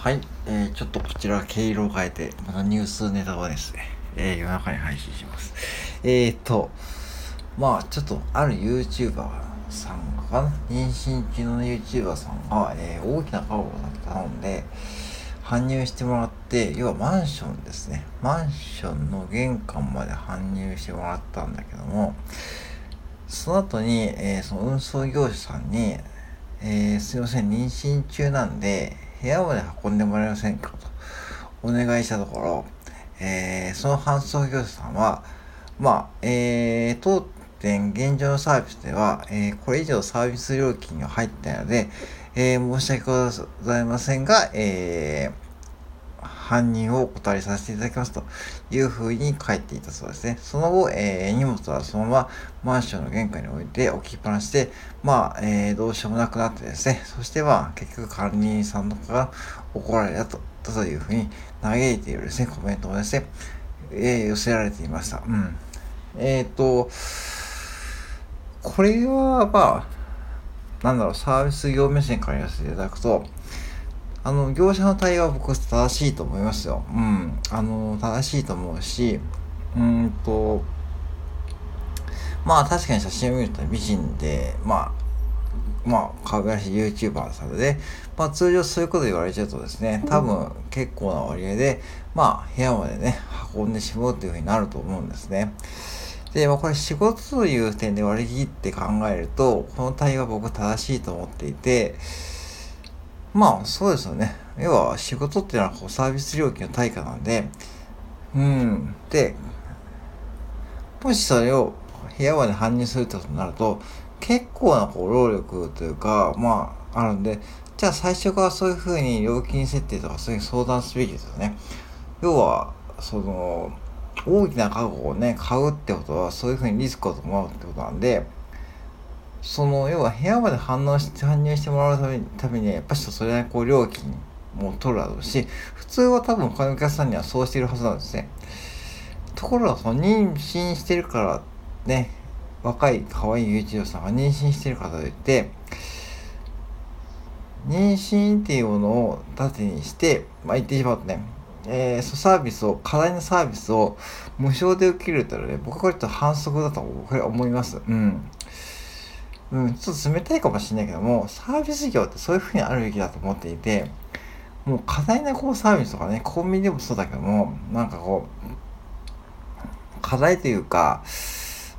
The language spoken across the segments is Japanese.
はい、えー、ちょっとこちら毛色を変えて、またニュースネタをですね、えー、夜中に配信します。えーと、まあちょっとある YouTuber さんかな、妊娠中の YouTuber さんが、えー、大きなカゴを頼んで、搬入してもらって、要はマンションですね。マンションの玄関まで搬入してもらったんだけども、その後に、えー、その運送業者さんに、えー、すいません、妊娠中なんで、部屋まで運んでもらえませんかと。お願いしたところ、えー、その搬送業者さんは、まあ、えー、当店現状のサービスでは、えー、これ以上サービス料金が入ったので、えー、申し訳ございませんが、えー、犯人をお断りさせていただきますというふうに書いていたそうですね。その後、えー、荷物はそのままマンションの玄関に置いて置きっぱなしで、まあ、えー、どうしようもなくなってですね、そしてまあ、結局管理人さんとかが怒られたとというふうに嘆いているですね、コメントもですね、えー、寄せられていました。うん。えっ、ー、と、これは、まあ、なんだろう、サービス業目線から言わせていただくと、あの、業者の対応は僕正しいと思いますよ。うん。あの、正しいと思うし、うんと、まあ確かに写真を見ると美人で、まあ、まあ、可愛らしい YouTuber さんで、まあ通常そういうこと言われちゃうとですね、多分結構な割合で、まあ部屋までね、運んでしまうというふうになると思うんですね。で、まあこれ仕事という点で割り切って考えると、この対応は僕正しいと思っていて、まあそうですよね。要は仕事っていうのはこうサービス料金の対価なんで、うん。で、もしそれを部屋まで搬入するってことになると、結構なこう労力というか、まああるんで、じゃあ最初からそういうふうに料金設定とかそういう相談すべきですよね。要は、その、大きな家具をね、買うってことはそういうふうにリスクを伴うってことなんで、その要は部屋まで反応して搬入してもらうためにためにやっぱりそれなりこう料金も取るだろうし普通は多分他のお客さんにはそうしているはずなんですねところがその妊娠してるからね若い可愛い YouTuber さんが妊娠してるからといって妊娠っていうものを盾にしてまあ言ってしまうとねえー、サービスを、課題のサービスを無償で受けるというのはね、僕はこれちょっと反則だと僕は思います。うん。うん、ちょっと冷たいかもしれないけども、サービス業ってそういうふうにあるべきだと思っていて、もう過大なこうサービスとかね、コンビニでもそうだけども、なんかこう、課題というか、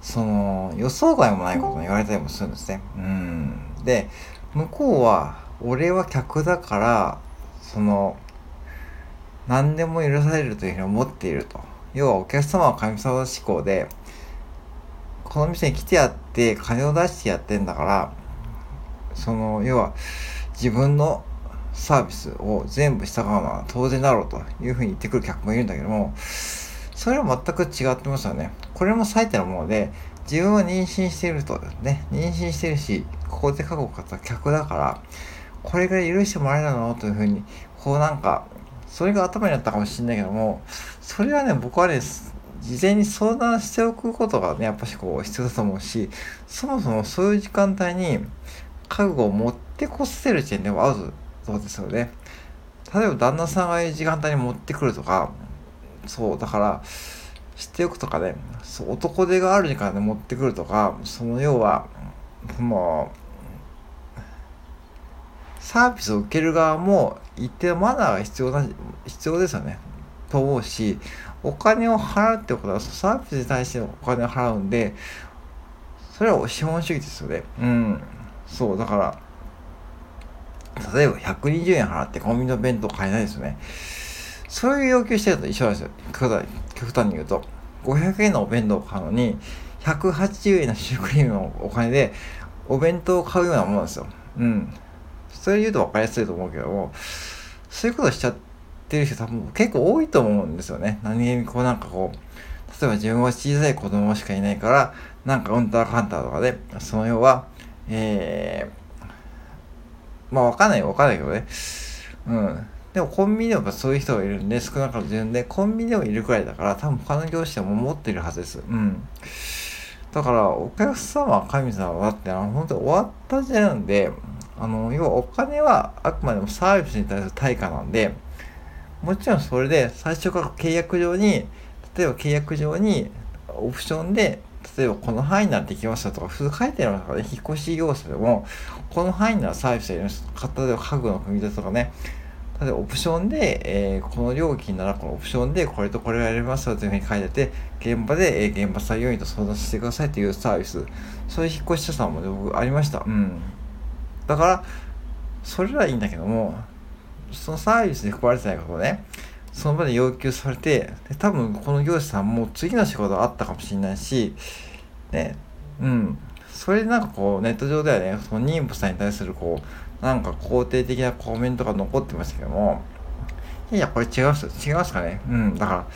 その、予想外もないことに言われたりもするんですね。うん。で、向こうは、俺は客だから、その、何でも許されるというふうに思っていると。要はお客様は神様志向で、この店に来てやって金を出してやってんだからその要は自分のサービスを全部従うのは当然だろうというふうに言ってくる客もいるんだけどもそれは全く違ってますよね。これも最たるもので自分は妊娠しているとね妊娠してるしここで過去を買った客だからこれぐらい許してもらえるのというふうにこうなんかそれが頭にあったかもしれないけどもそれはね僕はね事前に相談しておくことがね、やっぱしこう必要だと思うし、そもそもそういう時間帯に家具を持ってこせる時点でもアウトですよね。例えば旦那さんがいる時間帯に持ってくるとか、そう、だから、知っておくとかね、そう男手がある時間で持ってくるとか、その要は、もう、サービスを受ける側も一定マナーが必要な、必要ですよね。と思うし、お金を払うってことはサービスに対してお金を払うんでそれは資本主義ですよね。うん。そうだから例えば120円払ってコンビニの弁当買えないですよね。そういう要求してると一緒なんですよ。極端に言うと。500円のお弁当を買うのに180円のシュークリームのお金でお弁当を買うようなものなんですよ。うん。それ言うと分かりやすいと思うけどもそういうことしちゃってってる人多分結構多いと思うんですよね。何気にこうなんかこう、例えば自分は小さい子供しかいないから、なんかウンターカンターとかで、その要は、えー、まあわかんないわかんないけどね。うん。でもコンビニでもそういう人がいるんで、少なからずいるんで、コンビニでもいるくらいだから、多分他の業種でも持ってるはずです。うん。だから、お客様神様はってあの本当終わった時代なんで、あの要はお金はあくまでもサービスに対する対価なんでもちろんそれで最初から契約上に例えば契約上にオプションで例えばこの範囲ならできますよとか普通書いてありますかね。引っ越し業者でもこの範囲ならサービスやります。例えば家具の組み立てとかね。例えばオプションで、えー、この料金ならこのオプションでこれとこれをやりますよというふうに書いてて現場で、えー、現場作業員と相談してくださいというサービス。そういう引っ越し者さんも僕ありました。うん。だからそれはいいんだけどもそのサービスに含まれてないことをねその場で要求されてで多分この業者さんも次の仕事あったかもしれないしねうん。それでなんかこうネット上ではねその妊婦さんに対するこうなんか肯定的なコメントが残ってましたけどもいやこれ違います違いますかね？うん。だから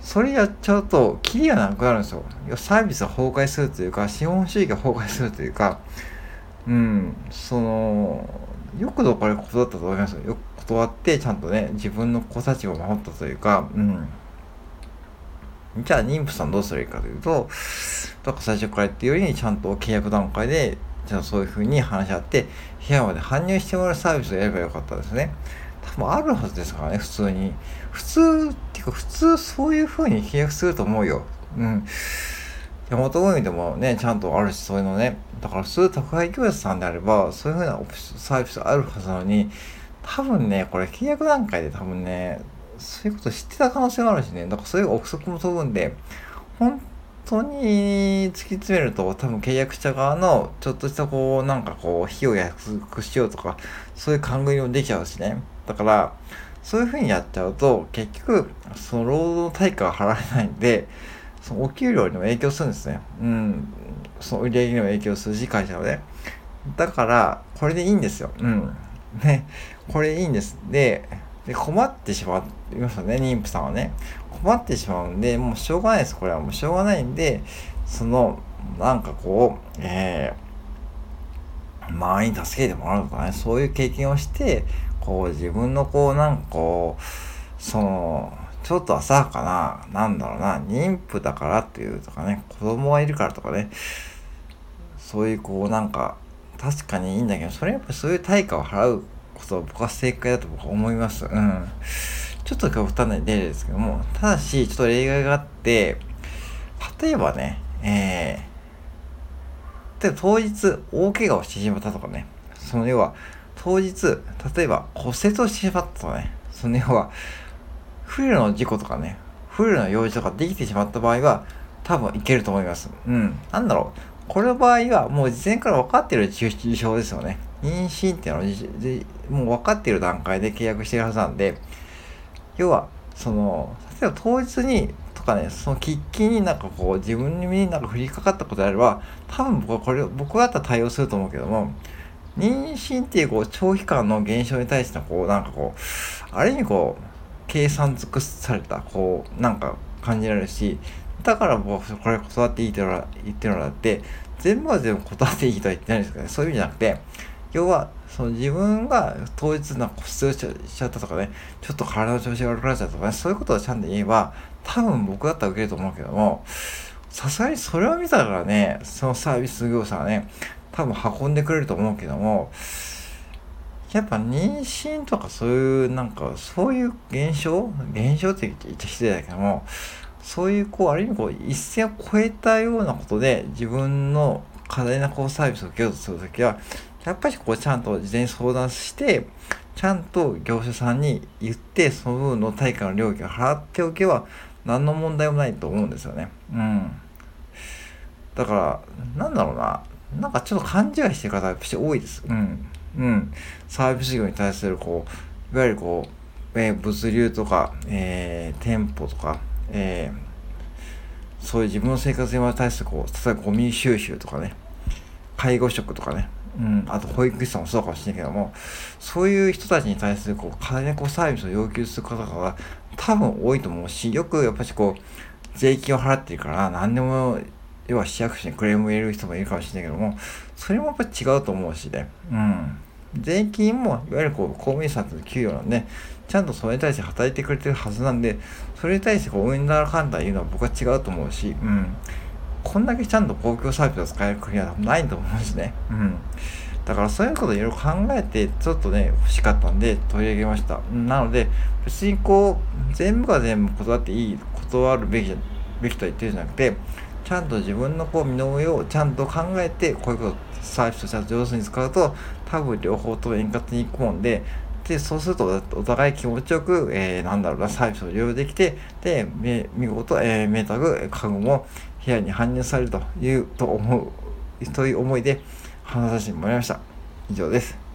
それやっちゃうとキリがなくなるんですよ。サービスが崩壊するというか資本主義が崩壊するというかうん。そのよくぞこれ断ったと思いますよ。よく断ってちゃんとね自分の子たちを守ったというかうん。じゃあ妊婦さんどうすればいいかというとだから最初から言ったようにちゃんと契約段階でじゃあそういうふうに話し合って部屋まで搬入してもらうサービスをやればよかったですね。多分あるはずですからね普通に。普通っていうか普通そういうふうに契約すると思うよ。うん。ヤマト運輸でもね、ちゃんとあるし、そういうのね。だから普通宅配業者さんであれば、そういうふうなサービスあるはずなのに、多分ね、これ契約段階で多分ね、そういうこと知ってた可能性があるしね、だからそういう憶測も飛ぶんで、本当に突き詰めると多分契約者側のちょっとしたこう、なんかこう、費用安くしようとか、そういう勘繰りもできちゃうしね。だから、そういうふうにやっちゃうと、結局、その労働対価が払えないんで、そのお給料にも影響するんですね。うん。その売り上げにも影響するし、会社はね。だから、これでいいんですよ。うん。ね。これいいんです。で、で困ってしまいますよね、妊婦さんはね。困ってしまうんで、もうしょうがないです。これはもうしょうがないんで、その、なんかこう、えー、周りに助けてもらうとかね、そういう経験をして、こう自分のこう、なんかこう、その、ちょっと浅はかな、なんだろうな、妊婦だからっていうとかね、子供がいるからとかね、そういうこうなんか、確かにいいんだけど、それやっぱそういう対価を払うことは僕は正解だと僕は思います。うん。ちょっと極端な例ですけども、ただし、ちょっと例外があって、例えばね、えー、例えば当日大怪我をしてしまったとかね、その要は、当日、例えば骨折をしてしまったとかね、その要は、フルの事故とかね、フルの用事とかできてしまった場合は、多分いけると思います。うん。なんだろう。この場合はもう事前から分かってる事象ですよね。妊娠っていうのはもう分かってる段階で契約してるはずなんで、要は、その、例えば当日にとかね、その喫緊になんかこう自分になんか降りかかったことであれば、多分僕はこれ、僕だったら対応すると思うけども、妊娠っていうこう長期間の現象に対してのこうなんかこう、ある意味こう、計算尽くされた、こう、なんか感じられるし、だから僕これ断っていいって言ってるのだって、全部は全部断っていいとは言ってないんですけどね、そういう意味じゃなくて、要は、その自分が当日な骨折しちゃったとかね、ちょっと体の調子が悪くなっちゃったとかね、そういうことをちゃんと言えば、多分僕だったら受けると思うけども、さすがにそれを見たからね、そのサービス業者はね、多分運んでくれると思うけども、やっぱ妊娠とかそういうなんかそういう現象？現象って言っちゃ失礼だけどもそういうこうある意味こう一線を越えたようなことで自分の過大なこうサービスを受けようとするときはやっぱりこうちゃんと事前に相談してちゃんと業者さんに言ってその分の対価の料金を払っておけば何の問題もないと思うんですよね。うん。だからなんだろうななんかちょっと勘違いしてる方がやっぱり多いです。うん。うん、サービス業に対するこういわゆるこう、えー、物流とか、えー、店舗とか、えー、そういう自分の生活に対するこう例えばゴミ収集とかね介護職とかね、うん、あと保育士さんもそうかもしれないけどもそういう人たちに対するこう金子サービスを要求する方が多分多いと思うしよくやっぱりこう税金を払ってるから何でも要は市役所にクレームを入れる人もいるかもしれないけどもそれもやっぱ違うと思うしね。うん。税金もいわゆるこう公務員さんの給与なんでちゃんとそれに対して働いてくれてるはずなんでそれに対してこう運だらかんだ言うのは僕は違うと思うし、うん、こんだけちゃんと公共サービスを使える国はないと思うしね、うん、だからそういうこといろいろ考えて、ちょっとね、欲しかったんで取り上げました。なので、別にこう、全部が全部断っていい、断るべき、べきとは言ってるんじゃなくて、ちゃんと自分のこう身の上をちゃんと考えて、こういうこと、サービスとしては上手に使うと、多分両方と円滑にいくもんで、で、そうするとお互い気持ちよく、えー、なんだろうな、サービスを利用できて、で、見事、えー、メータグ、家具も部屋に搬入されるという、と思う、という思いで話させてもらいました。以上です。